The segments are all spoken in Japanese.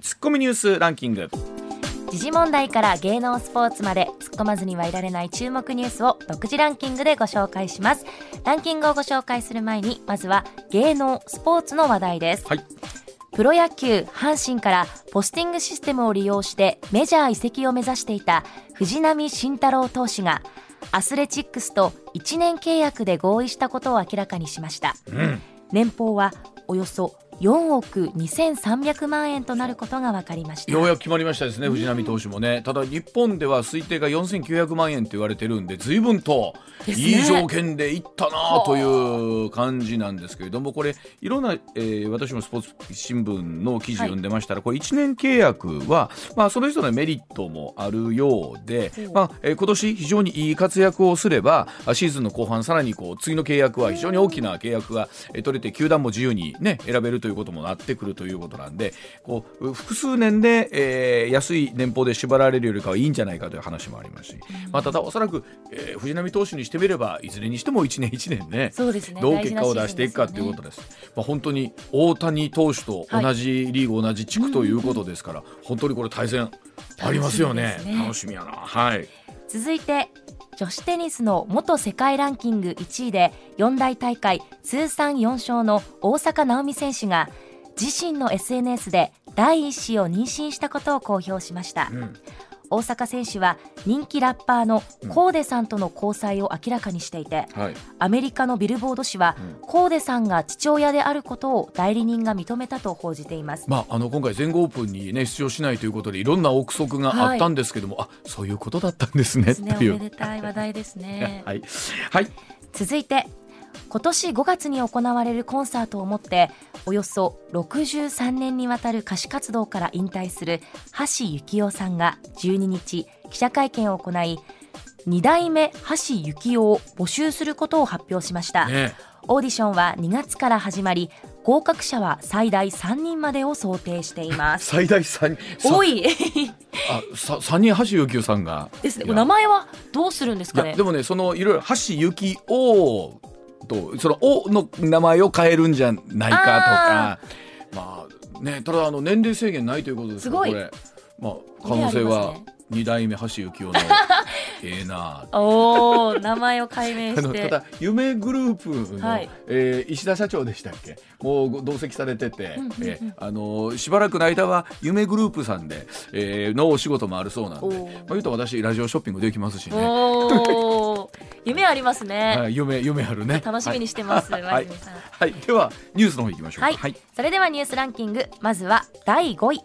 ツッコミニュースランキング。時事問題から芸能スポーツまで突っ込まずにはいられない注目ニュースを独自ランキングでご紹介します。ランキングをご紹介する前にまずは芸能スポーツの話題です、はい。プロ野球阪神からポスティングシステムを利用してメジャー移籍を目指していた藤浪晋太郎投手がアスレチックスと1年契約で合意したことを明らかにしました、うん。年俸はおよそ4億2300万円となることが分かりました。ようやく決まりましたですね、藤浪投手もね、ただ日本では推定が4900万円と言われてるんで、随分といい条件でいったなという感じなんですけれども、これ、いろんな、えー私もスポーツ新聞の記事読んでましたら、これ、1年契約は、まあ、それぞれメリットもあるようで、まあえー今年非常にいい活躍をすれば、あシーズンの後半、さらにこう次の契約は非常に大きな契約がえー取れて、球団も自由に、ね、選べるということもなってくるということなんで、こう複数年で、えー安い年俸で縛られるよりかはいいんじゃないかという話もありますし、まあ、ただ、おそらく、えー藤浪投手にしてみれば、いずれにしても1年1年ね、そうですね。どう結果を出していくかということです。まあ、本当に大谷投手と同じリーグ、同じ地区ということですから、本当にこれ対戦ありますよね。ね。楽しみやな。はい。続いて女子テニスの元世界ランキング1位で四大大会通算4勝の大坂なおみ選手が自身の SNS で第1子を妊娠したことを公表しました、ん。大坂選手は人気ラッパーのコーデさんとの交際を明らかにしていて、はい。アメリカのビルボード紙は、コーデさんが父親であることを代理人が認めたと報じています、まあ、あの今回、全豪オープンに、ね、出場しないということでいろんな憶測があったんですけども、あそういうことだったんですねですね。お。めでたい話題ですね。はい、はい、続いて今年5月に行われるコンサートをもっておよそ63年にわたる歌手活動から引退する橋幸夫さんが12日記者会見を行い2代目橋幸夫を募集することを発表しました、ね。オーディションは2月から始まり合格者は最大3人までを想定しています。最大3人。多い。あさ3人橋幸夫さんが。ですね。名前はどうするんですかね。でもねそのいろいろ橋幸夫とその「お」の名前を変えるんじゃないかとか。まあねただあの年齢制限ないということですからこれ、まあ、可能性は夢ありますね。2代目橋幸夫の ええなあ。おー名前を改名あして。のただ夢グループの、はい。えー石田社長でしたっけ？もう同席されてて、えーあのーしばらくの間は夢グループさんで、えーのお仕事もあるそうなんで、まあ、言うと私ラジオショッピングできますしね、夢ありますね、はい、夢夢あるね。楽しみにしてます、はい、ワイズミさん。はい、ではニュースの方行きましょうはい、はい、それではニュースランキング。まずは第5位。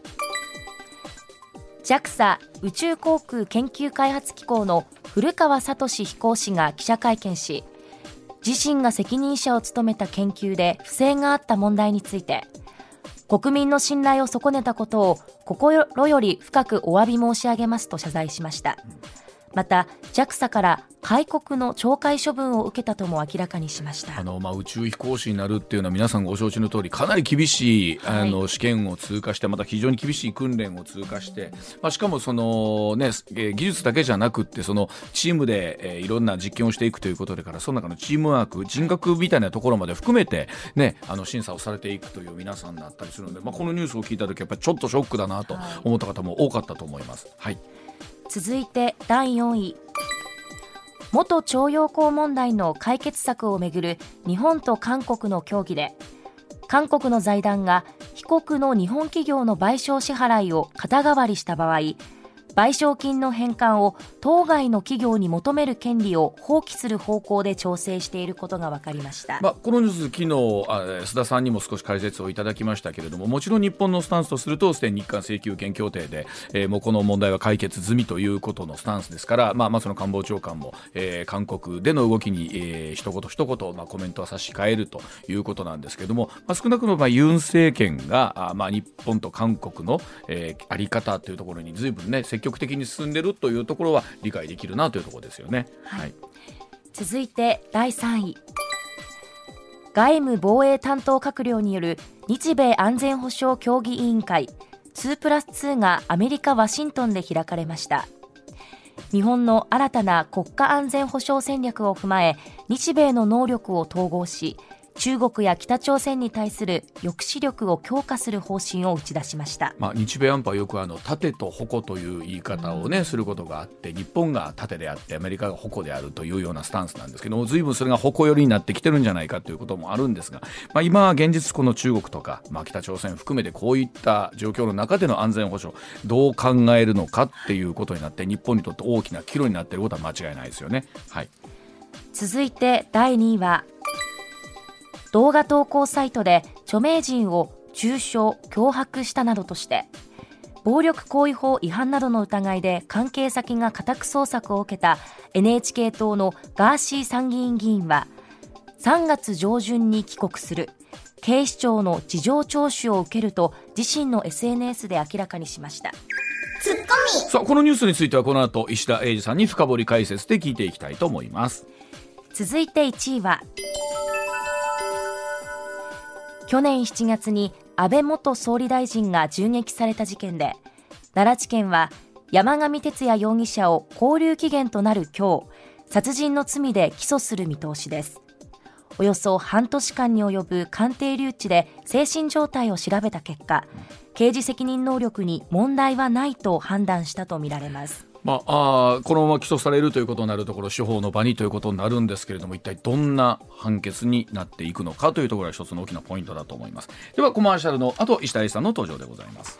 JAXA 宇宙航空研究開発機構の古川聡飛行士が記者会見し自身が責任者を務めた研究で不正があった問題について国民の信頼を損ねたことを心より深くお詫び申し上げますと謝罪しましたまた JAXA から戒告の懲戒処分を受けたとも明らかにしました。あのまあ、宇宙飛行士になるっていうのは皆さんご承知の通りかなり厳しい、はい。あの試験を通過してまた非常に厳しい訓練を通過して、まあ、しかもその、ね、えー技術だけじゃなくってそのチームで、えーいろんな実験をしていくということでからその中のチームワーク人格みたいなところまで含めて、ね、あの審査をされていくという皆さんだったりするので、まあ、このニュースを聞いた時やっぱりちょっとショックだなと思った方も多かったと思います。はい続いて第4位。元徴用工問題の解決策をめぐる日本と韓国の協議で韓国の財団が被告の日本企業の賠償支払いを肩代わりした場合賠償金の返還を当該の企業に求める権利を放棄する方向で調整していることが分かりました、まあ、このニュース、昨日あ須田さんにも少し解説をいただきましたけれども、もちろん日本のスタンスとすると、すでに日韓請求権協定で、えーもうこの問題は解決済みということのスタンスですから、まあ、松野官房長官も、えー韓国での動きに、えー一言一言、まあ、コメントは差し替えるということなんですけれども、まあ、少なくともまあユン政権が、あまあ、日本と韓国の、えーあり方というところにずいぶんね、積極的に進んでるというところは理解できるなというところですよね。はい。続いて第3位。外務防衛担当閣僚による日米安全保障協議委員会2プラス2がアメリカ・ワシントンで開かれました。日本の新たな国家安全保障戦略を踏まえ日米の能力を統合し中国や北朝鮮に対する抑止力を強化する方針を打ち出しました、まあ、日米安保はよくあの盾と矛という言い方を、ね、することがあって日本が盾であってアメリカが矛であるというようなスタンスなんですけども随分それが矛寄りになってきてるんじゃないかということもあるんですが、まあ、今現実この中国とか、まあ、北朝鮮含めてこういった状況の中での安全保障どう考えるのかっていうことになって日本にとって大きな岐路になっていることは間違いないですよね。はい、続いて第2位は動画投稿サイトで著名人を中傷・脅迫したなどとして暴力行為法違反などの疑いで関係先が家宅捜索を受けた NHK 党のガーシー参議院議員は3月上旬に帰国する。警視庁の事情聴取を受けると自身の SNS で明らかにしました。さあこのニュースについてはこの後石田英二さんに深掘り解説で聞いていきたいと思います。続いて1位は去年7月に安倍元総理大臣が銃撃された事件で奈良地検は山上徹也容疑者を勾留期限となる今日殺人の罪で起訴する見通しです。およそ半年間に及ぶ鑑定留置で精神状態を調べた結果刑事責任能力に問題はないと判断したとみられます。まあ、あこのまま起訴されるということになるところ司法の場にということになるんですけれども一体どんな判決になっていくのかというところが一つの大きなポイントだと思います。ではコマーシャルの後石田英さんの登場でございます。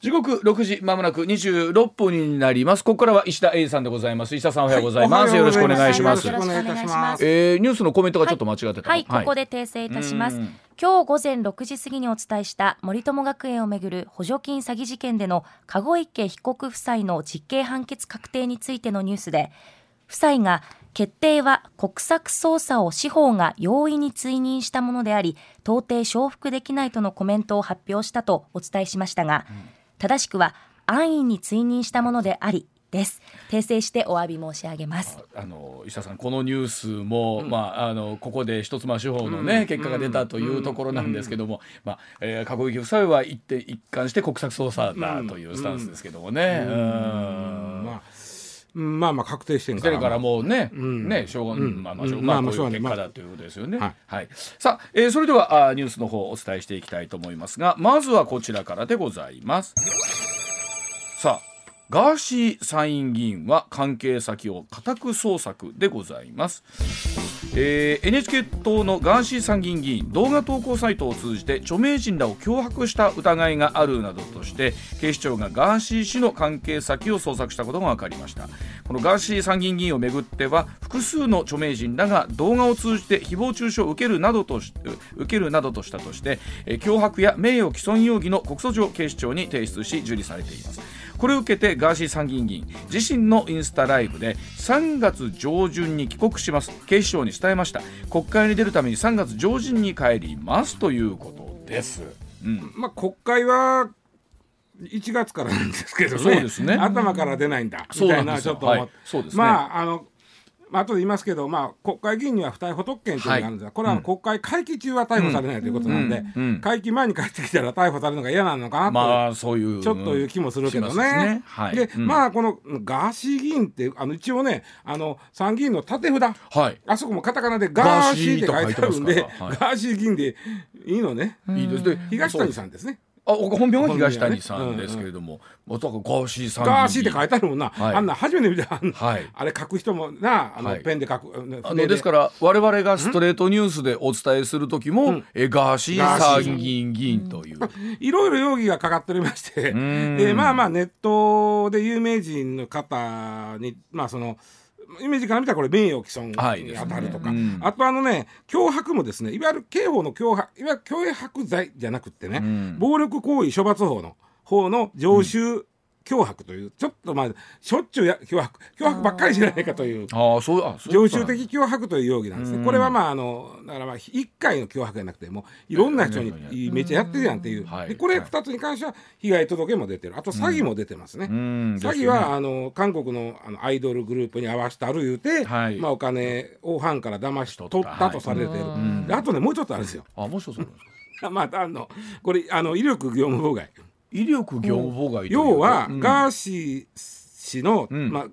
時刻六時まもなく二十六分になります。ここからは石田英さんでございます。石田さんおはようございます、はい、よろしくお願いします。よろしくお願いいたします。えー、ニュースのコメントがちょっと間違ってた、はい、はい、ここで訂正いたします。今日午前6時過ぎにお伝えした森友学園をめぐる補助金詐欺事件での籠池被告夫妻の実刑判決確定についてのニュースで夫妻が決定は国策捜査を司法が容易に追認したものであり到底承服できないとのコメントを発表したとお伝えしましたが、うん正しくは安易に追認したものでありです。訂正してお詫び申し上げます。あの石田さんこのニュースも、うん、まああのここで一つまあ司法のね、うん、結果が出たというところなんですけども、うん、まあ、えー、過去行夫妻は一定一貫して国策捜査だというスタンスですけどもね。うんまあまあまあ確定してるから。からもうね、うん、ね、しょうが、うん、まあまあしょうが、まあ、こういう結果だということですよね。はい、はい、さあ、えー、それではあニュースの方をお伝えしていきたいと思いますが、まずはこちらからでございます。さあガーシー参院議員は関係先を家宅捜索でございます。えー、NHK 党のガーシー参議院議員動画投稿サイトを通じて著名人らを脅迫した疑いがあるなどとして警視庁がガーシー氏の関係先を捜索したことが分かりました。このガーシー参議院議員をめぐっては複数の著名人らが動画を通じて誹謗中傷を受けるなどとし受けるなどとしたとして、脅迫や名誉毀損容疑の告訴状を警視庁に提出し受理されています。これを受けてガーシー参議院議員自身のインスタライブで3月上旬に帰国します警視庁に伝えました。国会に出るために3月上旬に帰りますということです、うん、まあ国会は1月からなんですけどね、そうですね。頭から出ないんだ。みたいなちょっと、はい、まああのまあ後で言いますけど、まあ、国会議員には不逮捕特権というのがあるんですが、はい、これは国会会期中は逮捕されないということなんで、うん。うん、会期前に帰ってきたら逮捕されるのが嫌なのかなと、まあ、そういうちょっという気もするけどね。ね。はい、で、まあこのガーシー議員ってあの一応ねあの参議院の縦札、はい、あそこもカタカナでガーシーって書いてあるんで、ガーシー議員でいいのね。いいです。ね。東谷さんですね。あ本名は東谷さんですけれども、またガーシーさんガーシーって書いてあるもんな、はい、あんな初めて見た、はい、あれ書く人もなあの、はい、ペンで書くあので。すから我々がストレートニュースでお伝えする時も、うん、えガーシー参議院議員という、いろいろ容疑がかかっておりまして。でまあまあネットで有名人の方にまあそのイメージから見たらこれ名誉毀損に当たるとか、はいねうん、あとあのね脅迫もですねいわゆる刑法の脅迫いわゆる脅迫罪じゃなくてね、うん、暴力行為処罰法の法の常習脅迫というちょっとまあしょっちゅうや脅迫脅迫ばっかりじゃないかというあそうあ常習的脅迫という容疑なんですね。これはまああのだからまあ1回の脅迫じゃなくてもいろんな人にめっちゃやってるやんっていう、でこれ2つに関しては被害届も出てる。あと詐欺も出てますね。詐欺はあの韓国のあのアイドルグループに合わせてある言うて、まあ、お金を藩から騙し取ったとされてる、あとねもうちょっとあるんですよ。あもう一つ まああのこれあの威力業務妨害。威力業務妨害要は、ガーシー氏の、まあ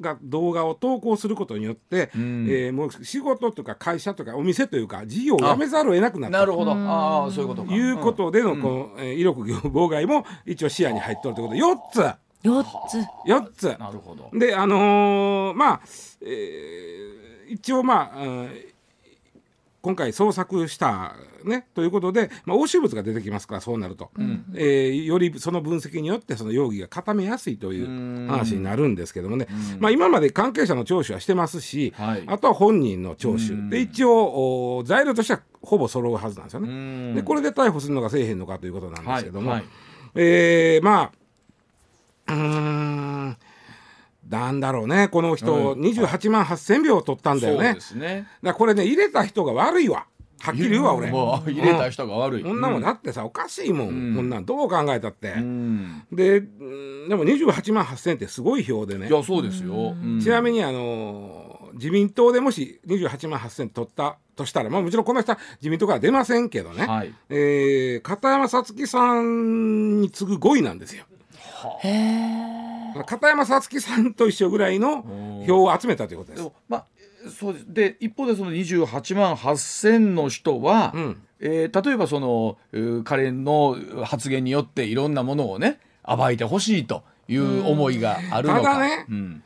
が動画を投稿することによって、うん、えー、もう仕事とか会社とかお店というか事業をやめざるを得なくなった。なるほど。ああそういうことか。いうことでのこの、うん、えー、威力業務妨害も一応視野に入っとるということ。で4つ。4つ。4つ。なるほど。であのー、まあ、えー、一応まあ、うん今回捜索したねということで、まあ、押収物が出てきますからそうなると、うん、えー、よりその分析によってその容疑が固めやすいという話になるんですけどもね、まあ、今まで関係者の聴取はしてますし、はい、あとは本人の聴取。で一応材料としてはほぼ揃うはずなんですよね。でこれで逮捕するのかせえへんのかということなんですけども、はい。はい、えー、まあうんなんだろうねこの人、28万8,000票取ったんだよね。ねだこれね入れた人が悪いわ。はっきり言うわ俺。もう入れた人が悪い。こんなもんだってさおかしいもん。こんなんどう考えたって。ででも28万8,000ってすごい票でね。いやそうですよ。ちなみにあの自民党でもし28万8,000取ったとしたら、まあ、もちろんこの人は自民党から出ませんけどね、はい、えー、片山さつきさんに次ぐ5位なんですよ。片山さつきさんと一緒ぐらいの票を集めたということです。まあそうです。で一方でその28万8,000の人は、うん、えー、例えばその彼の発言によっていろんなものをね暴いてほしいという思いがあるのか。ただね、うん。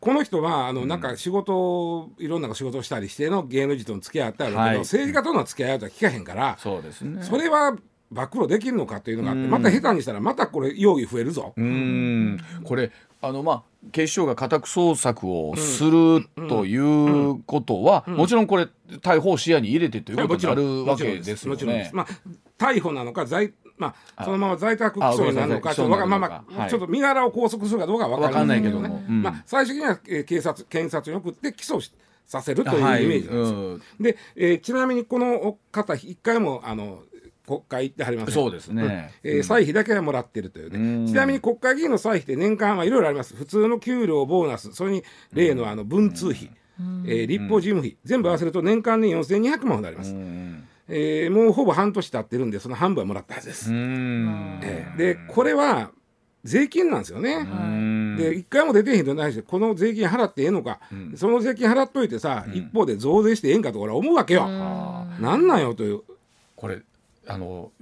この人はあのなんか仕事、いろんな仕事をしたりしての芸能人との付き合いあったらけど、はい、政治家との付き合いとは聞かへんからそうです、ね、それは暴露できるのかっていうのがあってまた下手にしたらまたこれ容疑増えるぞ。うん。これあのまあ警視庁が家宅捜索をするということは、もちろんこれ逮捕を視野に入れてということになるわけですよね。まあ逮捕なのか在まあ、そのまま在宅起訴になるのかちょっとまあまあ、ちょっと身柄を拘束するかどうかは分からないけどね、まあ、最終的には、えー、警察検察に送って起訴させるというイメージなんですよ。で、えー、ちなみにこの方一回もあの国会行ってはりますそうですね、うん、えー、歳費だけはもらってるというね、ちなみに国会議員の歳費って年間はいろいろあります。普通の給料ボーナスそれに例のあの文通費、えー、立法事務費全部合わせると年間に4200万ほどあります。えー、もうほぼ半年経ってるんでその半分はもらったはずです。えー、でこれは税金なんですよね。で一回も出てへんとないしこの税金払ってええのか、うん、その税金払っといてさ、うん、一方で増税してええんかと俺は思うわけよ。なんなんよという。これあの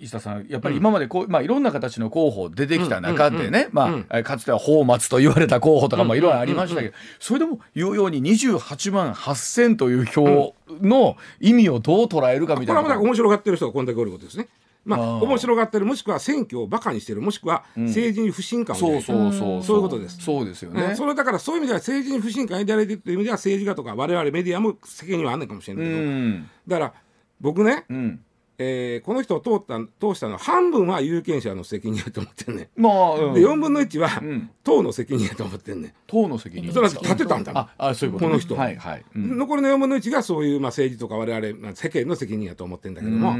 石田さんやっぱり今までこう、まあ、いろんな形の候補出てきた中でね、まあ、かつては宝松と言われた候補とかもいろいろありましたけど、それでも言うように28万8,000という票の意味をどう捉えるかみたいな、これは面白がってる人がこんだけおることですね。まあ、面白がってるもしくは選挙をバカにしてるもしくは政治に不信感をうん、そうそうそうそう。いうことです。そうですよね、それだからそういう意味では政治に不信感を抱いてるという意味では政治家とか我々メディアも責任はあんねんかもしれないけど、うん、だから僕ね、うんえー、この人を通った通したのは半分は有権者の責任やと思ってんねん。まあ、うん、で4分の1は、うん、党の責任やと思ってんねん。党の責任。それは立てたんだ。ああそういうこと、この人。はいはい、うん、残りの4分の1がそういう、まあ、政治とか我々、まあ、世間の責任やと思ってんだけども、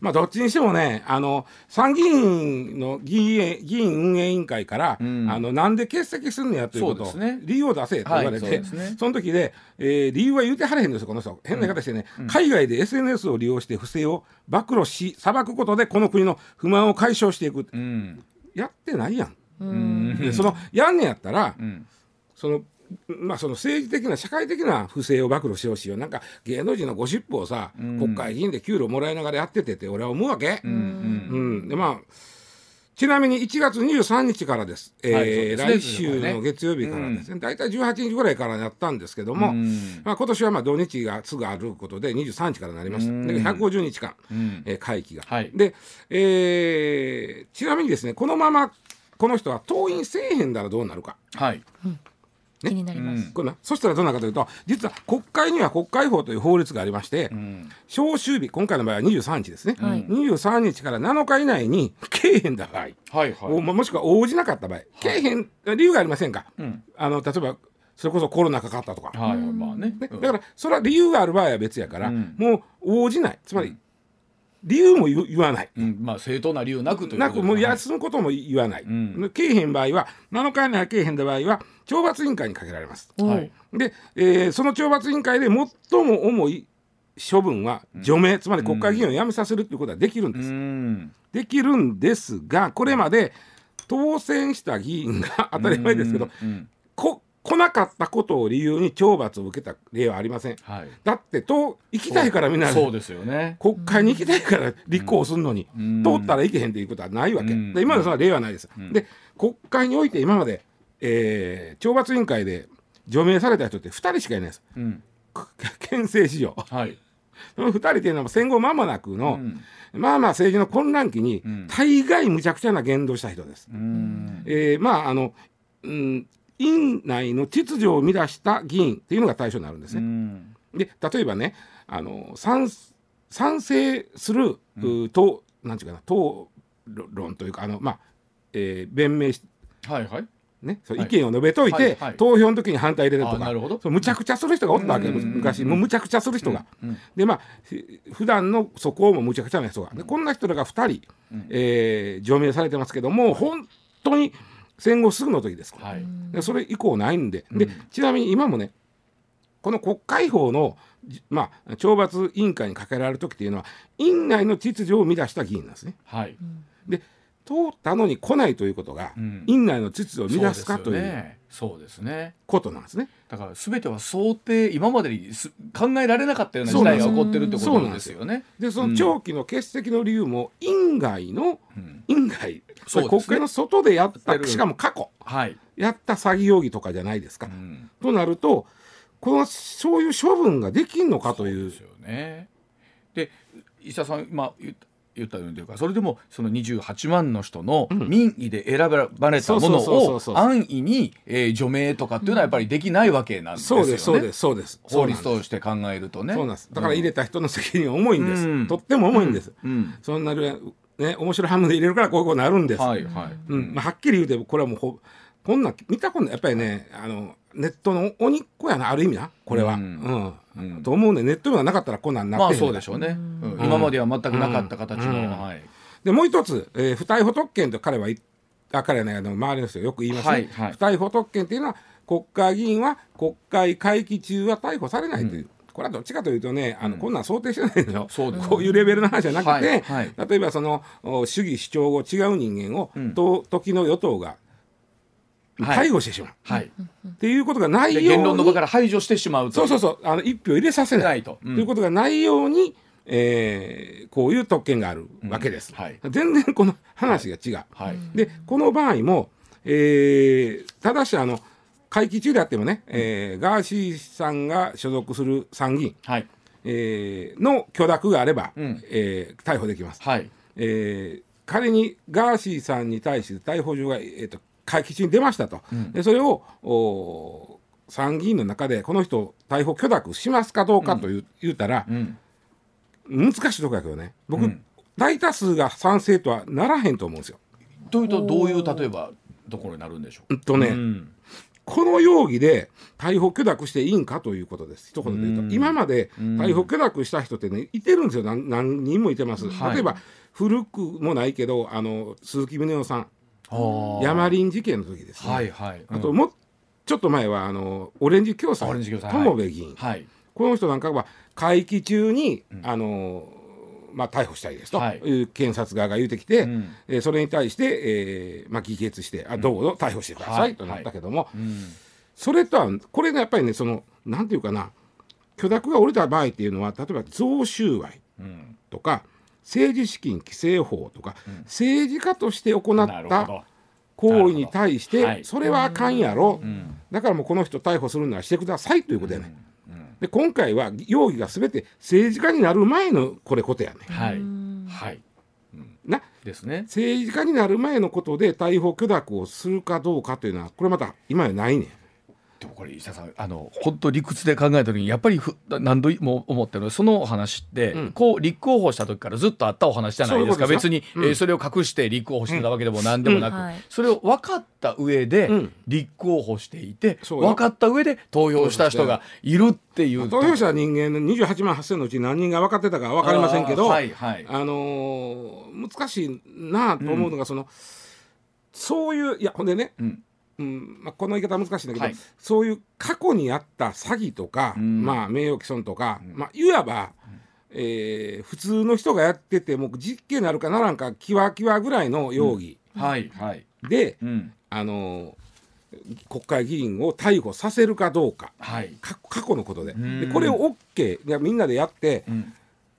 まあどっちにしてもねあの参議院の議員議員運営委員会から、あのなんで欠席すんのやということを、ね、理由を出せと言われて、はいそね、その時で、えー、理由は言うてはれへんですよこの人。変な言い方してね、海外で SNS を利用して不正を暴露し裁くことでこの国の不満を解消していく、うん、やってないやん。ん。でそのやんねやったら、うん、そのまあ、その政治的な社会的な不正を暴露してほしいよ。なんか芸能人のゴシップをさ、うん、国会議員で給料もらいながらやっててって俺は思うわけ。うん、うん、でまあちなみに1月23日からです、えー、はい、来週の月曜日からですね、大体18日ぐらいからやったんですけども、まあ、今年はまあ土日がすぐあることで23日からなりました、で150日間、えー、会期が。はい、で、えー、ちなみにですね、このままこの人は登院せえへんだらどうなるか。はい気になります、これなそしたらどうなるかというと実は国会には国会法という法律がありまして、うん、召集日今回の場合は23日ですね、はい、23日から7日以内にけえへんだ場合、はいはい、もしくは応じなかった場合、けえへん理由がありませんか、うん、あの例えばそれこそコロナかかったとか、はいまあね、だからそれは理由がある場合は別やから、もう応じない。つまり、理由も言わない、うん、まあ正当な理由なくというなくもう休むことも言わない、うん、けえへん場合は7日以内はけえへん場合は懲罰委員会にかけられます、はい、で、えー、その懲罰委員会で最も重い処分は除名、うん、つまり国会議員を辞めさせるということはできるんです、うん、できるんですがこれまで当選した議員が当たり前ですけど、こ来なかったことを理由に懲罰を受けた例はありません、はい、だってと行きたいからみんなそうですよね。国会に行きたいから立候補するのに、うん、通ったら行けへんということはないわけ、うん、で今までその例はないです、うん、で国会において今まで、えー、懲罰委員会で除名された人って2人しかいないです、うん、憲政史上、はい、その2人っていうのは戦後間もなくの、まあまあ政治の混乱期に大概むちゃくちゃな言動した人です。うん、えー、まああの、うん、院内の秩序を乱した議員っていうのが対象になるんですね。で例えばねあの賛賛成する、うん、となんていうかな討論というかあのまあ、えー、弁明し、はいはい。ね、そう意見を述べといて、はいはい。はい、投票の時に反対入れるとか。なるほど。そうむちゃくちゃする人がおったわけ、うん、昔、もうむちゃくちゃする人が、うん、でまあ普段のそこもむちゃくちゃな人が。でこんな人らが2人、うん、えー、除名されてますけども本当に戦後すぐの時ですから、はい、それ以降ないんで。でちなみに今もねこの国会法の、まあ、懲罰委員会にかけられる時っていうのは院内の秩序を乱した議員なんですね。はい、で通ったのに来ないということが、うん、院内の秩序を乱すかというそうですね。ことなんですね。だから全ては想定今までに考えられなかったような事態が起こってるってことなんですよね。でその長期の欠席の理由も院外の、うん、院外、うん、国会の外でやったしかも過去、はい、やった詐欺容疑とかじゃないですか。うん、となるとこのそういう処分ができんのかという。そうですよね。で石田さん、まあ、言ったようにというかそれでもその28万の人の民意で選ばれたものを安易に、えー、除名とかっていうのはやっぱりできないわけなんですよね。そうですそうです法律として考えるとね。そうなんです。だから入れた人の責任は重いんです、うん、とっても重いんです。うん、そんなね面白い半分で入れるからこういうことになるんです。はいはい。うん。まあ、はっきり言うてこれはもうほこんな見たことない。やっぱりねあのネットの鬼っ子やなある意味なこれは。うん、うん、と思うんでネットがなかったらこんなんなってまあそうでしょうね、うん、今までは全くなかった形の、はい、でもう一つ、えー、不逮捕特権と彼はあ彼はねあの周りの人よく言いますね、はいはい、不逮捕特権っていうのは国会議員は国会会期中は逮捕されないという。これはどっちかというとね、あの、こんなん想定してないでしょ。そうこういうレベルの話じゃなくて、はいはい、例えばその主義主張を違う人間を、うん、と時の与党が介護してしまう、はい、っていうことがないように。言論の場から排除してしまうそうそうそう。あの一票入れさせないと、うん、いうことがないように、えー、こういう特権があるわけです、うんはい、全然この話が違う、はい、でこの場合も、えー、ただしあの会期中であってもね、えー、ガーシーさんが所属する参議院、はい。えー、の許諾があれば、うん、えー、逮捕できます、はい。えー、仮にガーシーさんに対して逮捕状が、えーと会期中に出ましたと、うん、でそれを参議院の中でこの人逮捕許諾しますかどうかと言う,、言うたら、難しいとこやけどね。僕、大多数が賛成とはならへんと思うんですよ。というとどういう例えばところになるんでしょう、とね、この容疑で逮捕許諾していいんかということです、一言で言うと、今まで逮捕許諾した人ってね、いてるんですよ、何何人もいてます。例えば、古くもないけど、あの鈴木宗男さん、山林事件の時ですね、はいはい。うん、あともちょっと前はあのオレンジ共済友部議員、はい、この人なんかは会期中に、うん、あのまあ、逮捕したいですとい。う検察側が言うてきて、うん、えー、それに対して、えーまあ、議決してあどうぞ逮捕してください、となったけども、はい。はい、それとはこれがやっぱりねそのなんていうかな許諾が下りた場合っていうのは例えば贈収賄とか、政治資金規正法とか、うん、政治家として行った行為に対して、それはあかんやろ、うん、だからもうこの人逮捕するのはしてくださいということやね、うん、で今回は容疑がすべて政治家になる前のこれことやね。はい、はい。な？ですね、政治家になる前のことで逮捕許諾をするかどうかというのはこれまた今やないねでもこれ石田さんあの本当理屈で考えた時にやっぱりふ何度も思ってるの？その話って、うん、こう立候補した時からずっとあったお話じゃないですか？別に、うん、えー、それを隠して立候補してたわけでも何でもなく、うん。はい、それを分かった上で立候補していて、分かった上で投票した人がいるっていう投票者人間の28万8000のうち何人が分かってたか分かりませんけどあ、はいはい、あのー、難しいなと思うのが、そのそういういやほんでね、うんうんまあ、この言い方は難しいんだけど、はい、そういう過去にあった詐欺とか、うん、まあ、名誉毀損とか、うん、まあ、いわば、えー、普通の人がやってても実刑になるかならんかキワキワぐらいの容疑、うん、はいはい、で、あの国会議員を逮捕させるかどうか、はい、過去のことで。でこれを OK みんなでやって、うん。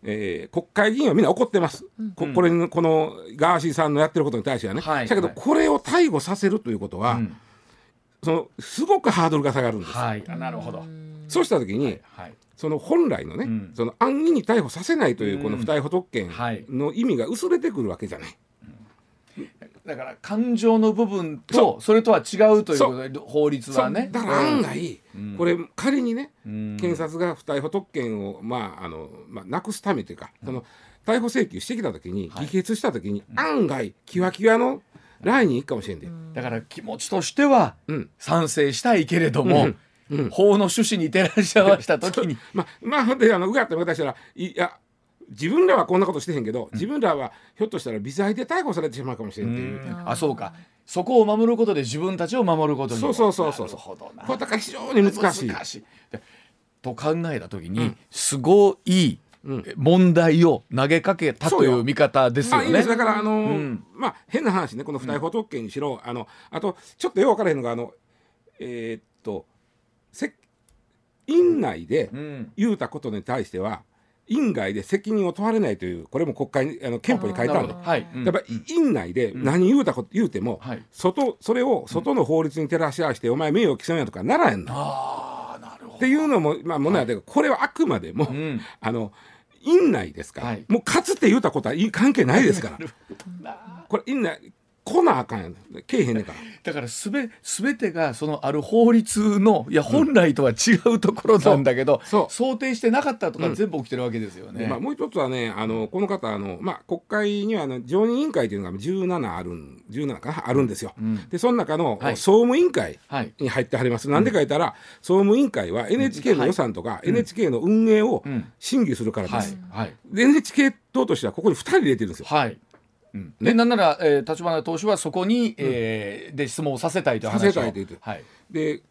えー、国会議員はみんな怒ってます、うん、ここれこのガーシーさんのやってることに対してはね、はい、だけど、これを逮捕させるということは、うんそのすごくハードルが下がるんです。はい、なるほど。そうした時に、はいはい、その本来のね、うん、その安易に逮捕させないというこの不逮捕特権の意味が薄れてくるわけじゃない。だから感情の部分とそれとは違うということで法律はね。だから案外、うん、これ仮にね、うん、検察が不逮捕特権を、まああのまあ、なくすためというか、その逮捕請求してきた時に、議決した時に、案外キワキワのラインに行くかもしれんで、だから気持ちとしては賛成したいけれども、うん、法の趣旨に照らし合わせた時に。まあまあほんであのうがってもしたらいや自分らはこんなことしてへんけど、自分らはひょっとしたら微罪で逮捕されてしまうかもしれんっていう。あそうか。そこを守ることで自分たちを守ることにそうそうそうそう。これだから非常に難しい。難しい。と考えた時に、うん、すごい問題を投げかけたという見方ですよね。まあ、いいだからあのーうん、まあ変な話ねこの不逮捕特権にしろ、あのあとちょっとよく分からへんのがあのえー、っとせ院内で言うたことに対しては、院外で責任を問われないというこれも国会にあの憲法に書いてあるの、はい、やっぱ院内で何言うたこと言うても、はい、外それを外の法律に照らし合わせて、お前名誉毀損やとかならへんの。っていうのもまあ問題だけど、これはあくまでも、あの院内ですから、もうかつて言うたことは関係ないですから。これ院内来なあかんやん。けえへんねんから。だからすべ全てがそのある法律のいや本来とは違うところなんだけど、うん、想定してなかったとか全部起きてるわけですよね。うん、まあ、もう一つはねあのこの方あの、まあ、国会にはあの常任委員会というのが17ある17かなあるんですよ。うん、でその中の、はい、総務委員会に入ってはります。なんでか言ったら、総務委員会は NHK の予算とか、はい、NHK の運営を審議するからです。はい、で NHK 党としてはここに2人入れてるんですよ。はいうん、でなんなら、えー、立花党首はそこに、えー、で質問をさせたいという話を。させたいという、はい、で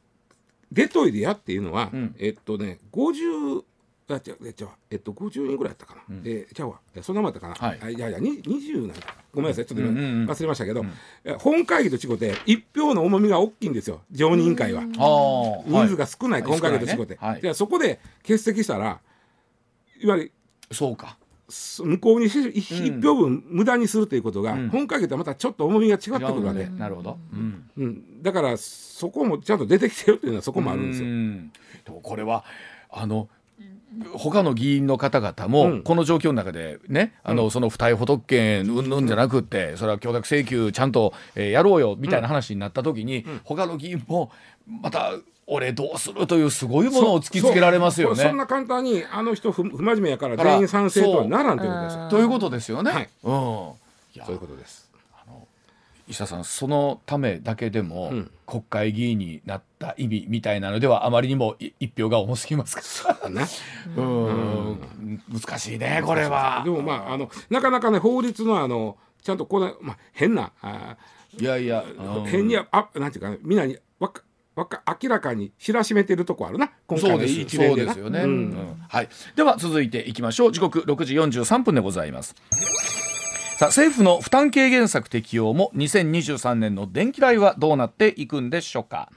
出といでやっていうのは、うん、えっとね50あ違う違うえっと50人ぐらいやったかな、うん、えー、ちゃうわ。そんなもんやったかな、はい、いやいや20なんごめんなさい。ちょっと忘れましたけど、うんうん、本会議と違って一票の重みが大きいんですよ。常任委員会は、人数が少ない、はい、本会議と違って、はい、そこで欠席したらいわゆるそうか向こうに一票分無駄にするということが、うん、本会議とはまたちょっと重みが違ってくるわけ、なるほど、うん。うん、だからそこもちゃんと出てきてるというのはそこもあるんですよ。でもこれはあの他の議員の方々も、この状況の中でね、あのその不逮捕特権うんぬんじゃなくって、それは供託請求ちゃんと、えー、やろうよみたいな話になった時に、うん、他の議員もまた俺どうするというすごいものを突きつけられますよね。そんな簡単にあの人不不真面目やから全員賛成とはならんということです。ということですよね。はい、うん、そういうことです。石田さんそのためだけでも、うん、国会議員になった意味みたいなのではあまりにも一票が重すぎますかそうね、うん、難しいねこれは。でもまああのなかなかね法律のあのちゃんとこの、まあ、変なあいやいや、変にあなんていうか、ね、みんなにわか明らかに知らしめてるとこあるな。今回の一連でですよね、うん。うん、はい、では続いていきましょう。時刻6時43分でございます。さあ政府の負担軽減策適用も2023年の電気代はどうなっていくんでしょうか、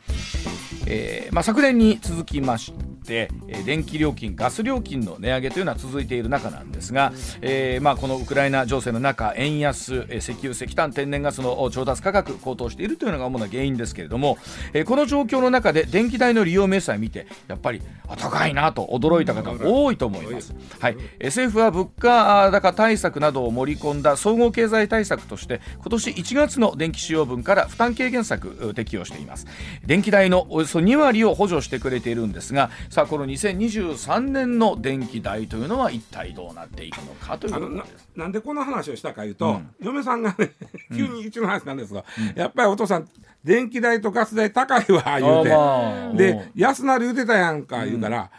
えーまあ、昨年に続きましって電気料金ガス料金の値上げというのは続いている中なんですが、えー、まあこのウクライナ情勢の中円安石油石炭天然ガスの調達価格高騰しているというのが主な原因ですけれども、えー、この状況の中で電気代の利用明細見てやっぱり高いなと驚いた方も多いと思います、はい、政府は物価高対策などを盛り込んだ総合経済対策として今年1月の電気使用分から負担軽減策適用しています。電気代のおよそ2割を補助してくれているんですがさあこの2023年の電気代というのは一体どうなっていくのかということです。なんでこの話をしたかいうと、うん、嫁さんがね急にうちの話なんですが、うん、やっぱりお父さん電気代とガス代高いわ言うて、まあ、で安なる言うてたやんか言うから、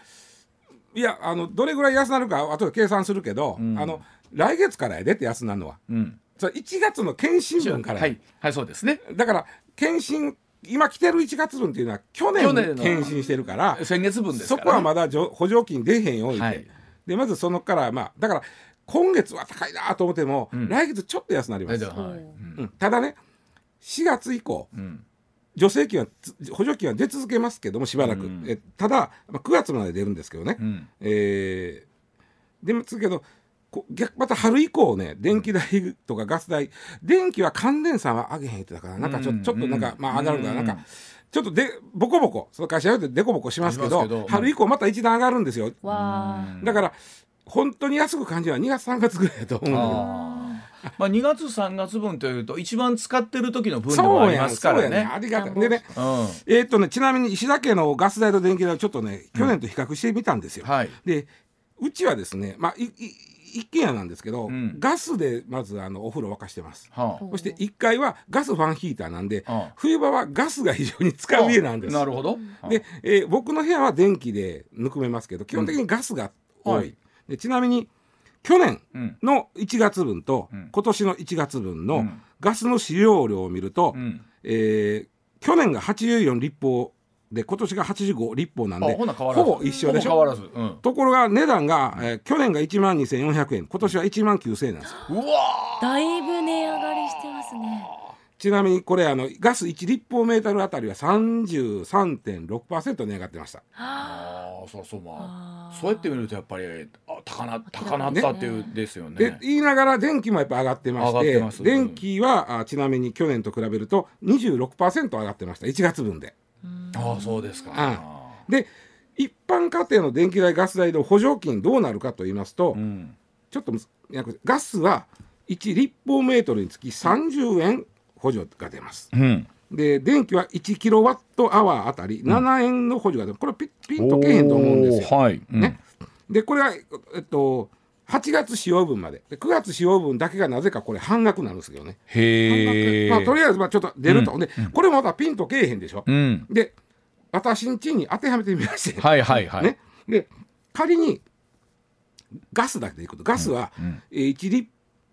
うん、いやあのどれぐらい安なるか後で計算するけど、あの来月からやでって安なるのは、うん、それ1月の検診分からはい、はい、そうですね。だから検診今来てる1月分っていうのは去年検診してるから先月分です、ね、そこはまだ補助金出へんように、はい、でまずそのからまあだから今月は高いなと思っても、うん、来月ちょっと安くなります、はい。うん、ただね4月以降、うん、助成金は補助金は出続けますけどもしばらく、えただ、まあ、9月まで出るんですけどね、うん、えー、出ますけど逆また春以降ね電気代とかガス代電気は乾電さんは上げへんってだからなんかちょ,、ちょっとなんか、まあ上がるからな。ん。か、ちょっとでボコボコその会社やってでこぼこしますけど春以降また一段上がるんですよ、だから本当に安く感じは2月3月ぐらいだと思うんだけど。まあ、2月3月分というと一番使ってる時の分でもありますからね。ねありがたい。でね、うん、えー、っとねちなみに石田家のガス代と電気代をちょっとね去年と比較してみたんですよ。うんはい、でうちはですね、まあ、いい一軒家なんですけど、うん、ガスでまずあのお風呂沸かしてます、はあ、そして1階はガスファンヒーターなんで、はあ、冬場はガスが非常に使う家なんです、なるほど、で、えー、僕の部屋は電気でぬくめますけど基本的にガスが多い、でちなみに去年の1月分と、今年の1月分のガスの使用量を見ると、うん、えー、去年が84立方で今年が85立方なんでほぼ一緒でしょ、うん、ところが値段が、えー、去年が1万2400円今年は1万9000円なんですよ。うわだいぶ値上がりしてますね。ちなみにこれあのガス1立方メートルあたりは33.6%値上がってました。あ。あそうそうまあ。そうやって見るとやっぱり高な高なったっていうですよね。で言いながら電気もやっぱ上がってまして電気はあちなみに去年と比べると26%上がってました。1月分でああそうですか、うん、で一般家庭の電気代ガス代の補助金どうなるかと言いますと、うん、ちょっとガスは1立方メートルにつき30円補助が出ます。うん。で電気は1キロワットアワーあたり7円の補助が出る、これピピンとけへんと思うんですよ。はい。うん、ね、でこれは、えっと、8月使用分まで。で9月使用分だけがなぜかこれ半額なんですけどね。へまあ、とりあえずまあちょっと出ると、うん、でこれまたピンとけえへんでしょ、うん、で私んちに当てはめてみまして。はいはいはい、ね、で仮にガスだけでいくと。ガスは、うん、え1立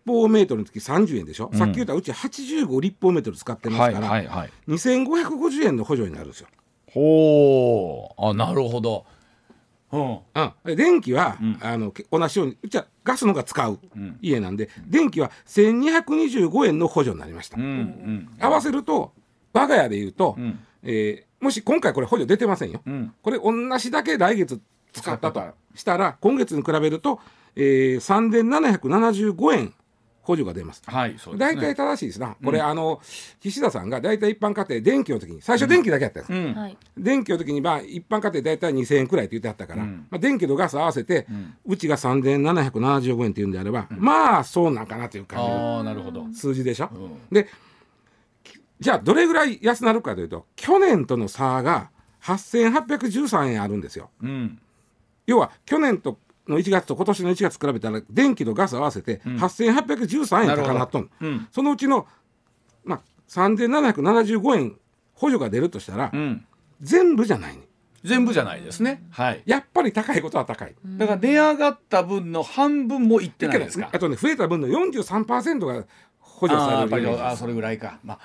方メートルにつき30円でしょ、うん、さっき言ったうち85立方メートル使ってますから、はいはいはい、2550円の補助になるんですよ。ほうあなるほど。うん、電気は、うん、あの同じようにうちはガスのが使う家なんで、うん、電気は1225円の補助になりました、うんうん、合わせると我が家でいうと、うん、えー、もし今回これ補助出てませんよ、これ同じだけ来月使ったとしたら今月に比べると、えー、3775円補助が出ます。はい、そう大体正しいですな。これ、うん、あの岸田さんが大体一般家庭電気の時に最初電気だけやったんです。うん、電気の時にまあ一般家庭大体2000円くらいって言ってあったから、うん、まあ電気とガス合わせて、うちが3775円っていうんであれば、まあそうなんかなという感じあなるほど数字でしょ？でじゃあどれぐらい安なるかというと去年との差が8813円あるんですよ。要は去年との1月と今年の1月比べたら電気とガス合わせて8813円高なっとん、うん、そのうちの、まあ、3775円補助が出るとしたら、うん、全部じゃないね。全部じゃないですね、はい、やっぱり高いことは高い。だから値上がった分の半分もいってないですか。あとね増えた分の43%が補助されるあそれぐらいか。まあ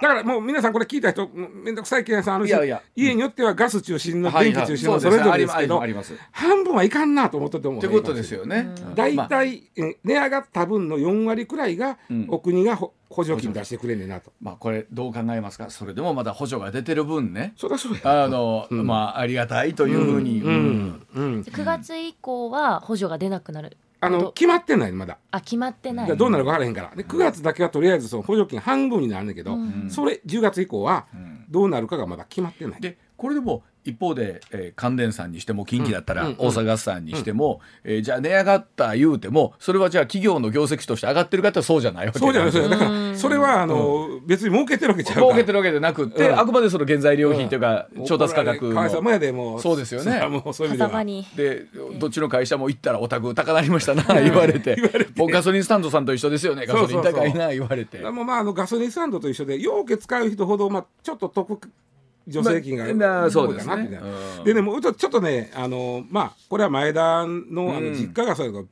だからもう皆さんこれ聞いた人面倒くさい計算あるし家によってはガス中心の電気中心のそれぞれですけど半分はいかんなと思っててもってことですよね。大体値上がった分の4割くらいがお国が補助。金出してくれんねんなと。まあこれどう考えますか？それでもまだ補助が出てる分ね。そりゃそうや。あの、まあありがたいというふうに、うん。9月以降は補助が出なくなるあの決まってないまだ。あ決まってない。どうなるか分からへんから。で9月だけはとりあえずその補助金半分になるんだけど、うん、それ10月以降はどうなるかがまだ決まってない。でこれでも一方で、えー、関電さんにしても近畿だったら大阪ガスさんにしても、うんうん、えー、じゃあ値上がった言うてもそれはじゃあ企業の業績として上がってる方はそうじゃないわけそうじゃないですだからそれはあの、うん、別に儲けてるわけちゃう儲けてるわけじゃなくて、うん、あくまでその原材料費というか、調達価格の。会社でもそうですよね。もうそういう意味でどっちの会社も行ったらお宅高なりましたな言われて。ガソリンスタンドさんと一緒ですよねガソリン高いな言われて。もまああのガソリンスタンドと一緒でようけ使う人ほど、まあ、ちょっと得助成金が、まあ、そうですね。でねもうちょっとねあのまあこれは前田のあの実家がそうだけど、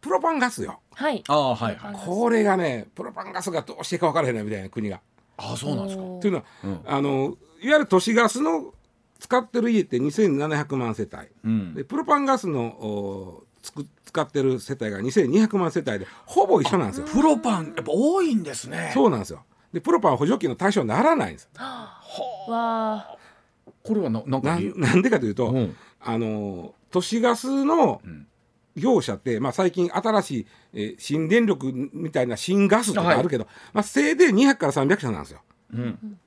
プロパンガスよ。はい。ああはいはい。これがねプロパンガスがどうしていいか分からへんなみたいな国が。ああそうなんですか。というのは、うん、あのいわゆる都市ガスの使ってる家って2700万世帯、うん、でプロパンガスのおつく使ってる世帯が2200万世帯でほぼ一緒なんですよ。プロパンやっぱ多いんですね。そうなんですよ。でプロパン補助金の対象にならないんです。わこれはななんかなんでかというと、うん、あの都市ガスの業者って、まあ、最近新しい、えー、新電力みたいな新ガスとかあるけど、はい、まあ、せいで200から300社なんですよ、うん、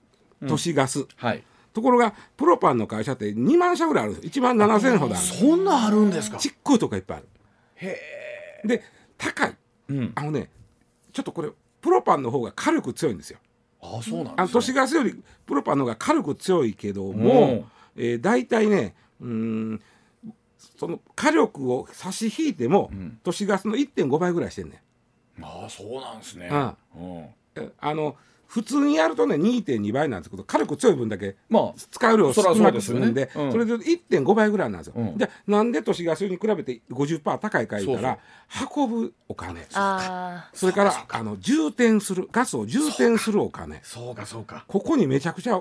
都市ガス。はい。ところがプロパンの会社って2万社ぐらいあるんです1万7000ほどあるそんなあるんですか？チックとかいっぱいある。へえ。で高い、うん、あのねちょっとこれプロパンの方が火力強いんですよあそうなん、ね、あの都市ガスよりプロパンの方が軽く強いけども、えー、大体ねうんその火力を差し引いても、うん、都市ガスの1.5倍ぐらいしてんねん。ああそうなんですね。うん、あの普通にやるとね2.2倍なんですけど火力強い分だけ使う量少なくするんでそれで1.5倍ぐらいなんですよ、うん、じゃあなんで都市ガスに比べて50%高いか言ったら運ぶお金。それからあの充填するガスを充填するお金。そうかそうか。ここにめちゃくちゃ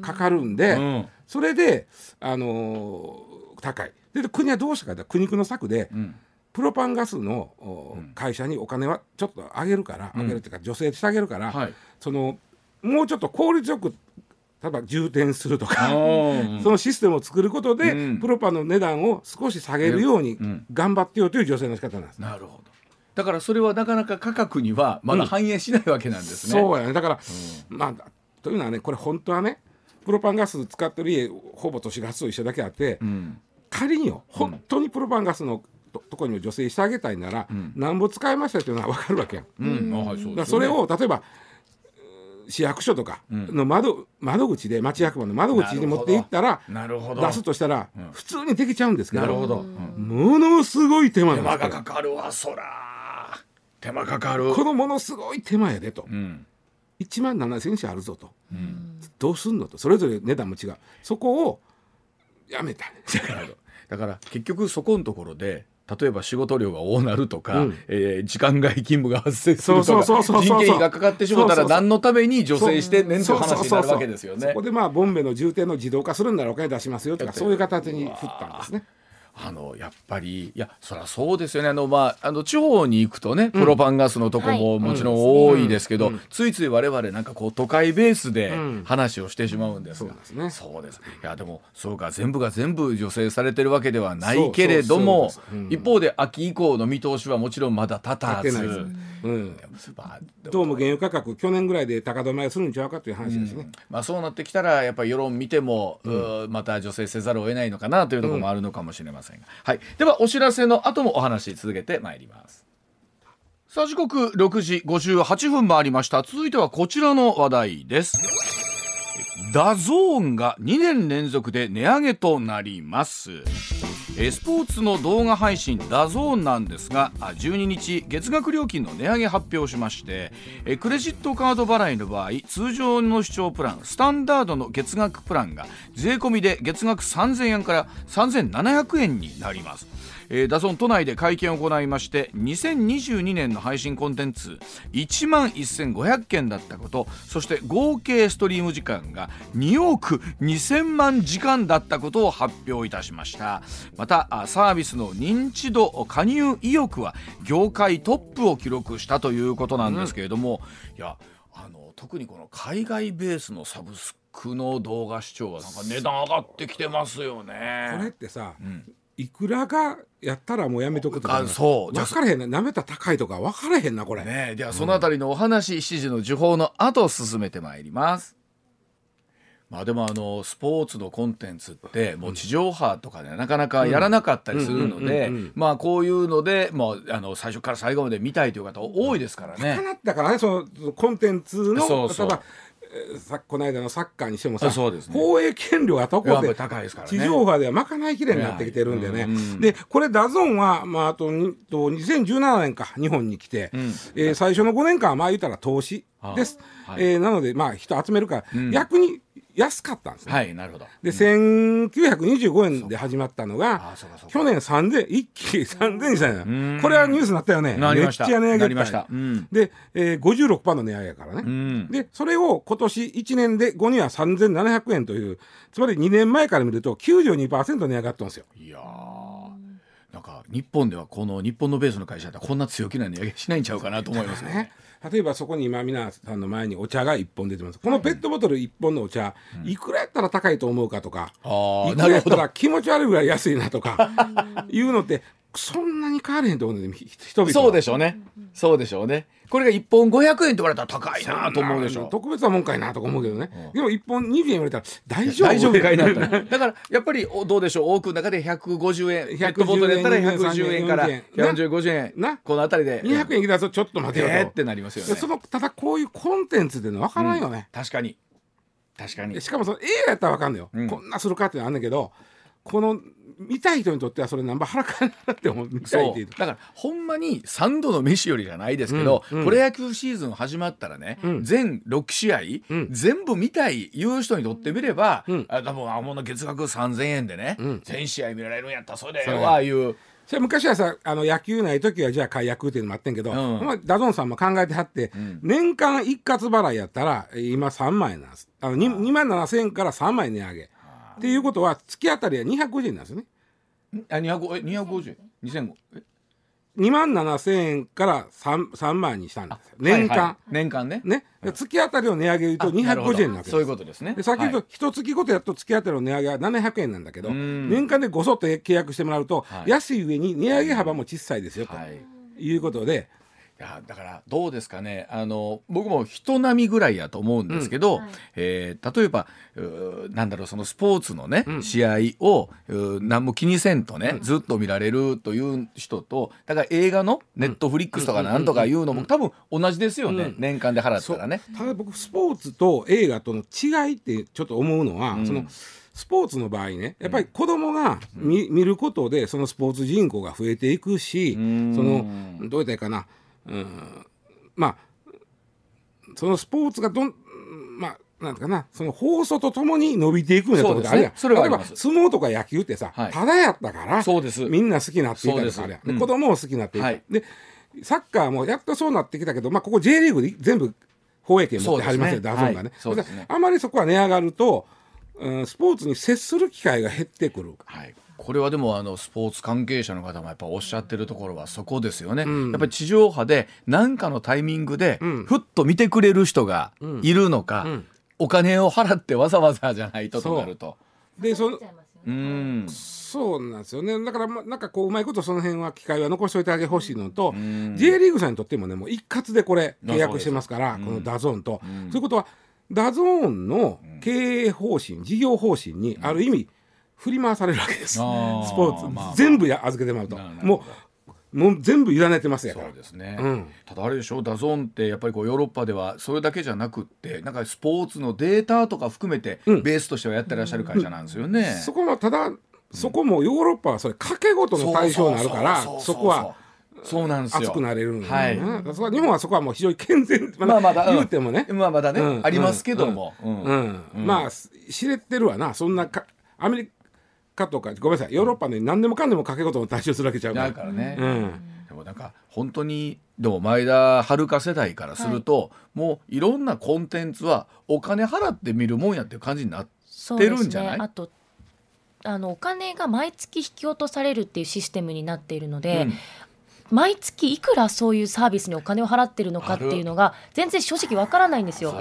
かかるんで、うん、それで、あのー、高い。で国はどうしたかって苦肉の策で、うんプロパンガスの、うん、会社にお金はちょっと上げるから、うん、上げるっていうか助成してあげるから、はい、そのもうちょっと効率よく例えば充填するとか そのシステムを作ることで、うん、プロパンの値段を少し下げるように頑張ってよという助成の仕方なんです。なるほど。だからそれはなかなか価格にはまだ反映しないわけなんですね。そうやね。だから、まあというのはねこれ本当はねプロパンガス使ってる家ほぼ都市ガスと一緒だけあって、仮によ本当にプロパンガスのととこにも助成してあげたいなら、うん、なんぼ使いましたというのは分かるわけやん。うん。それを例えば市役所とかの窓,、窓口で町役場の窓口に持っていったら出すとしたら、普通にできちゃうんですけどなるほど、ものすごい手間手間がかかるわそら。手間かかる。このものすごい手間やでと、うん、1万7,000社あるぞと、うん、どうすんのと。それぞれ値段も違う。そこをやめた。だから結局そこのところで例えば仕事量が多なるとか、うん、えー、時間外勤務が発生するとか人件費がかかってしまったら何のために助成してねんという話になるわけですよね。そこでまあボンベの充填の自動化するんならお金出しますよとかそういう形に振ったんですね。あのやっぱりいやそりゃそうですよね。あの、まあ、あの地方に行くとねプロパンガスのとこももちろん多いですけど、ついつい我々なんかこう都会ベースで話をしてしまうんですが、うん、そうですね。そうです。いやでもそうか全部が全部助成されてるわけではないけれども一方で秋以降の見通しはもちろんまだ立たず。うん。どうも原油価格去年ぐらいで高止まりするんちゃうかという話ですね、まあ、そうなってきたらやっぱり世論見ても、また助成せざるを得ないのかなというところもあるのかもしれませんが、はい、ではお知らせの後もお話続けてまいります。さあ時刻6時58分回りました。続いてはこちらの話題です。ダゾーンが2年連続で値上げとなります。スポーツの動画配信ダゾーンなんですが12日月額料金の値上げ発表しましてクレジットカード払いの場合通常の視聴プランスタンダードの月額プランが税込みで月額3000円から3700円になります。えー、ダゾン都内で会見を行いまして2022年の配信コンテンツ1万1500件だったことそして合計ストリーム時間が2億2000万時間だったことを発表いたしましたまたサービスの認知度加入意欲は業界トップを記録したということなんですけれども、うん、いやあの特にこの海外ベースのサブスクの動画視聴はなんか値段上がってきてますよね。これってさ、うん、いくらがやったらもうやめとくとかそう。分からへんななめた高いとか分からへんなこれ。ねではそのあたりのお話、うん、7時の時報の後進めてまいります。まあでもあのスポーツのコンテンツってもう地上波とかでなかなかやらなかったりするのでまあこういうのでもうあの最初から最後まで見たいという方多いですからね。だからねそのコンテンツのそうそう。例えばさこの間のサッカーにしてもさ、ね、放映権料はどこで高いですから、ね、地上波では賄いきれになってきてるんでね、でこれダゾンは、まあ、あとと2017年か日本に来て、うん、えー、最初の5年間はまあ言ったら投資です、はい、えー、なのでまあ人集めるから、うん、逆に安かったんですね。はい、なるほど。で、1925円で始まったのが、去年3000、一気に3000にしたんや。これはニュースになったよね。めっちゃ値上げした。で、えー、56%の値上げやからね。で、それを今年1年で5には3700円という、つまり2年前から見ると92%値上がったんですよ。いやなんか日本ではこの日本のベースの会社ってこんな強気な値上げしないんちゃうかなと思いますね。例えばそこに今皆さんの前にお茶が1本出てます。このペットボトル1本のお茶、うん、いくらやったら高いと思うかとか、いくらやったら気持ち悪いぐらい安いなとか いうのってそんなに変われへんと思うんで人々そうでしょうね。そうでしょうねこれが1本500円って言われたら高いなと思うでしょ。特別なもんかいなとか思うけどね、うん、でも1本20円言われたら大丈夫。大丈夫。かいなだからやっぱりどうでしょう多くの中で150円ペットボトルやったら110円から450円なこの辺りで200円いきだとちょっと待てよと、えー、ってなりますよねそのただこういうコンテンツでの分からんよね、うん、確かに確かにしかもその映画やったら分かんのよ、うん、こんなするかってのあんねんけどこの見たい人にとってはそれ何ば腹かなって思う見たいってだからほんまに3度の飯よりじゃないですけど、うんうん、プロ野球シーズン始まったらね、うん、全6試合、うん、全部見たいいう人にとってみれば、うん、あ多分あもの月額3,000円でね、全試合見られるんやったらそれではいう。それ昔はさあの野球ない時はじゃあ解約っていうのもあってんけど、うん、ダゾンさんも考えてはって、うん、年間一括払いやったら今3万円なんです。あの 2, 2万7千円から3万円値上げっていうことは月当たりは250円なんですよね。あ2え250円2005え2万7千円から 3, 3万にしたんですよ。年間、はいはい、年間。ね。ね、月当たりの値上げ言うと250円なわけそういうことですね。で先ほど一月ごとやっと月当たりの値上げは700円なんだけど年間でごそっと契約してもらうと、はい、安い上に値上げ幅も小さいですよ、ということでやだからどうですかね。あの僕も人並みぐらいやと思うんですけど、うん、えー、例えばなんだろうそのスポーツのね、うん、試合を何も気にせんとね、うん、ずっと見られるという人とだから映画のネットフリックスとかなんとかいうのも多分同じですよね、年間で払ったらね。ただ僕スポーツと映画との違いってちょっと思うのは、そのスポーツの場合ねやっぱり子供が見,、見ることでそのスポーツ人口が増えていくし、そのどうやったらいいかなうん。まあそのスポーツがどんまあなんかなその放送とともに伸びていくんやとかあるやん、例えば相撲とか野球ってさ、はい、ただやったからそうです。みんな好きになっていたりとかあるやん、うん、子供も好きになっていた、はい、でサッカーもやっとそうなってきたけど、まあ、ここ J リーグで全部放映権持ってはりますよ、ね、ダゾンがね。はい、ね。あまりそこは値上がると、うん、スポーツに接する機会が減ってくる。はいこれはでもあのスポーツ関係者の方もやっぱおっしゃってるところはそこですよね、うん、やっぱり地上波で何かのタイミングでふっと見てくれる人がいるのか、うん、お金を払ってわざわざじゃないととなると。でそうん。そうなんですよね。だからまなんかこううまいことその辺は機会は残しておいてあげほしいのと J リーグさんにとってもねもう一括でこれ契約してますからこのダゾーンと。そういうことはダゾーンの経営方針事業方針にある意味、振り回されるわけです。スポーツ、まあ、全部や預けてもらうと。もうもう全部委ねてますやから。そうですね、うん、ただあれでしょ？ダゾーンってやっぱりこうヨーロッパではそれだけじゃなくってなんかスポーツのデータとか含めてベースとしてはやってらっしゃる会社なんですよね、うん。うん、そこはただそこもヨーロッパはそれ賭け事の対象になるからそこはそうなんですよ。熱くなれるんはい、そこ日本はそこはもう非常に健全まあまだ言うてもね、まあまだね、ありますけども、まあ知れてるわな。そんなかアメリカかとかごめんなさい。ヨーロッパね何でもかんでも掛け事も対象するわけちゃうから。からね、うん、でもなんか本当にでも前田遥世代からすると、はい、もういろんなコンテンツはお金払って見るもんやっていう感じになってるんじゃない、ね、あとあのお金が毎月引き落とされるっていうシステムになっているので、うん。毎月いくらそういうサービスにお金を払ってるのかっていうのが全然正直わからないんですよ。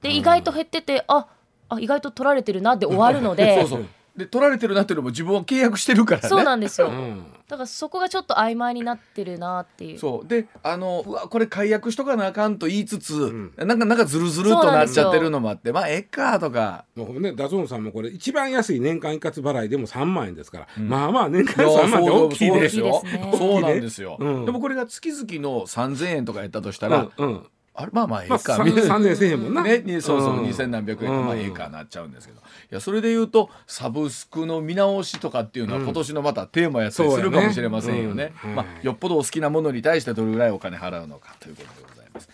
で意外と減っててああ意外と取られてるなで終わるので そうそうで取られてるなっていうのも自分は契約してるからね。そうなんですよ、うん、だからそこがちょっと曖昧になってるなっていう。そう。であのうわこれ解約しとかなあかんと言いつつ、うん、なんかなんかずるずるとなっちゃってるのもあってまあええかとか。もうねダゾーンさんもこれ一番安い年間一括払いでも3万円ですから、うん、まあまあ年間3万円大きいですよ。そうなんですよ、でもこれが月々の3000円とかやったとしたら、うんあれまあまあええか、まあ、3年千円もんな、ね、そうそう二千何百円まあええかなっちゃうんですけど。いやそれで言うとサブスクの見直しとかっていうのは今年のまたテーマやったりするかもしれませんよね,、まあ、よっぽどお好きなものに対してどれぐらいお金払うのかということでございます。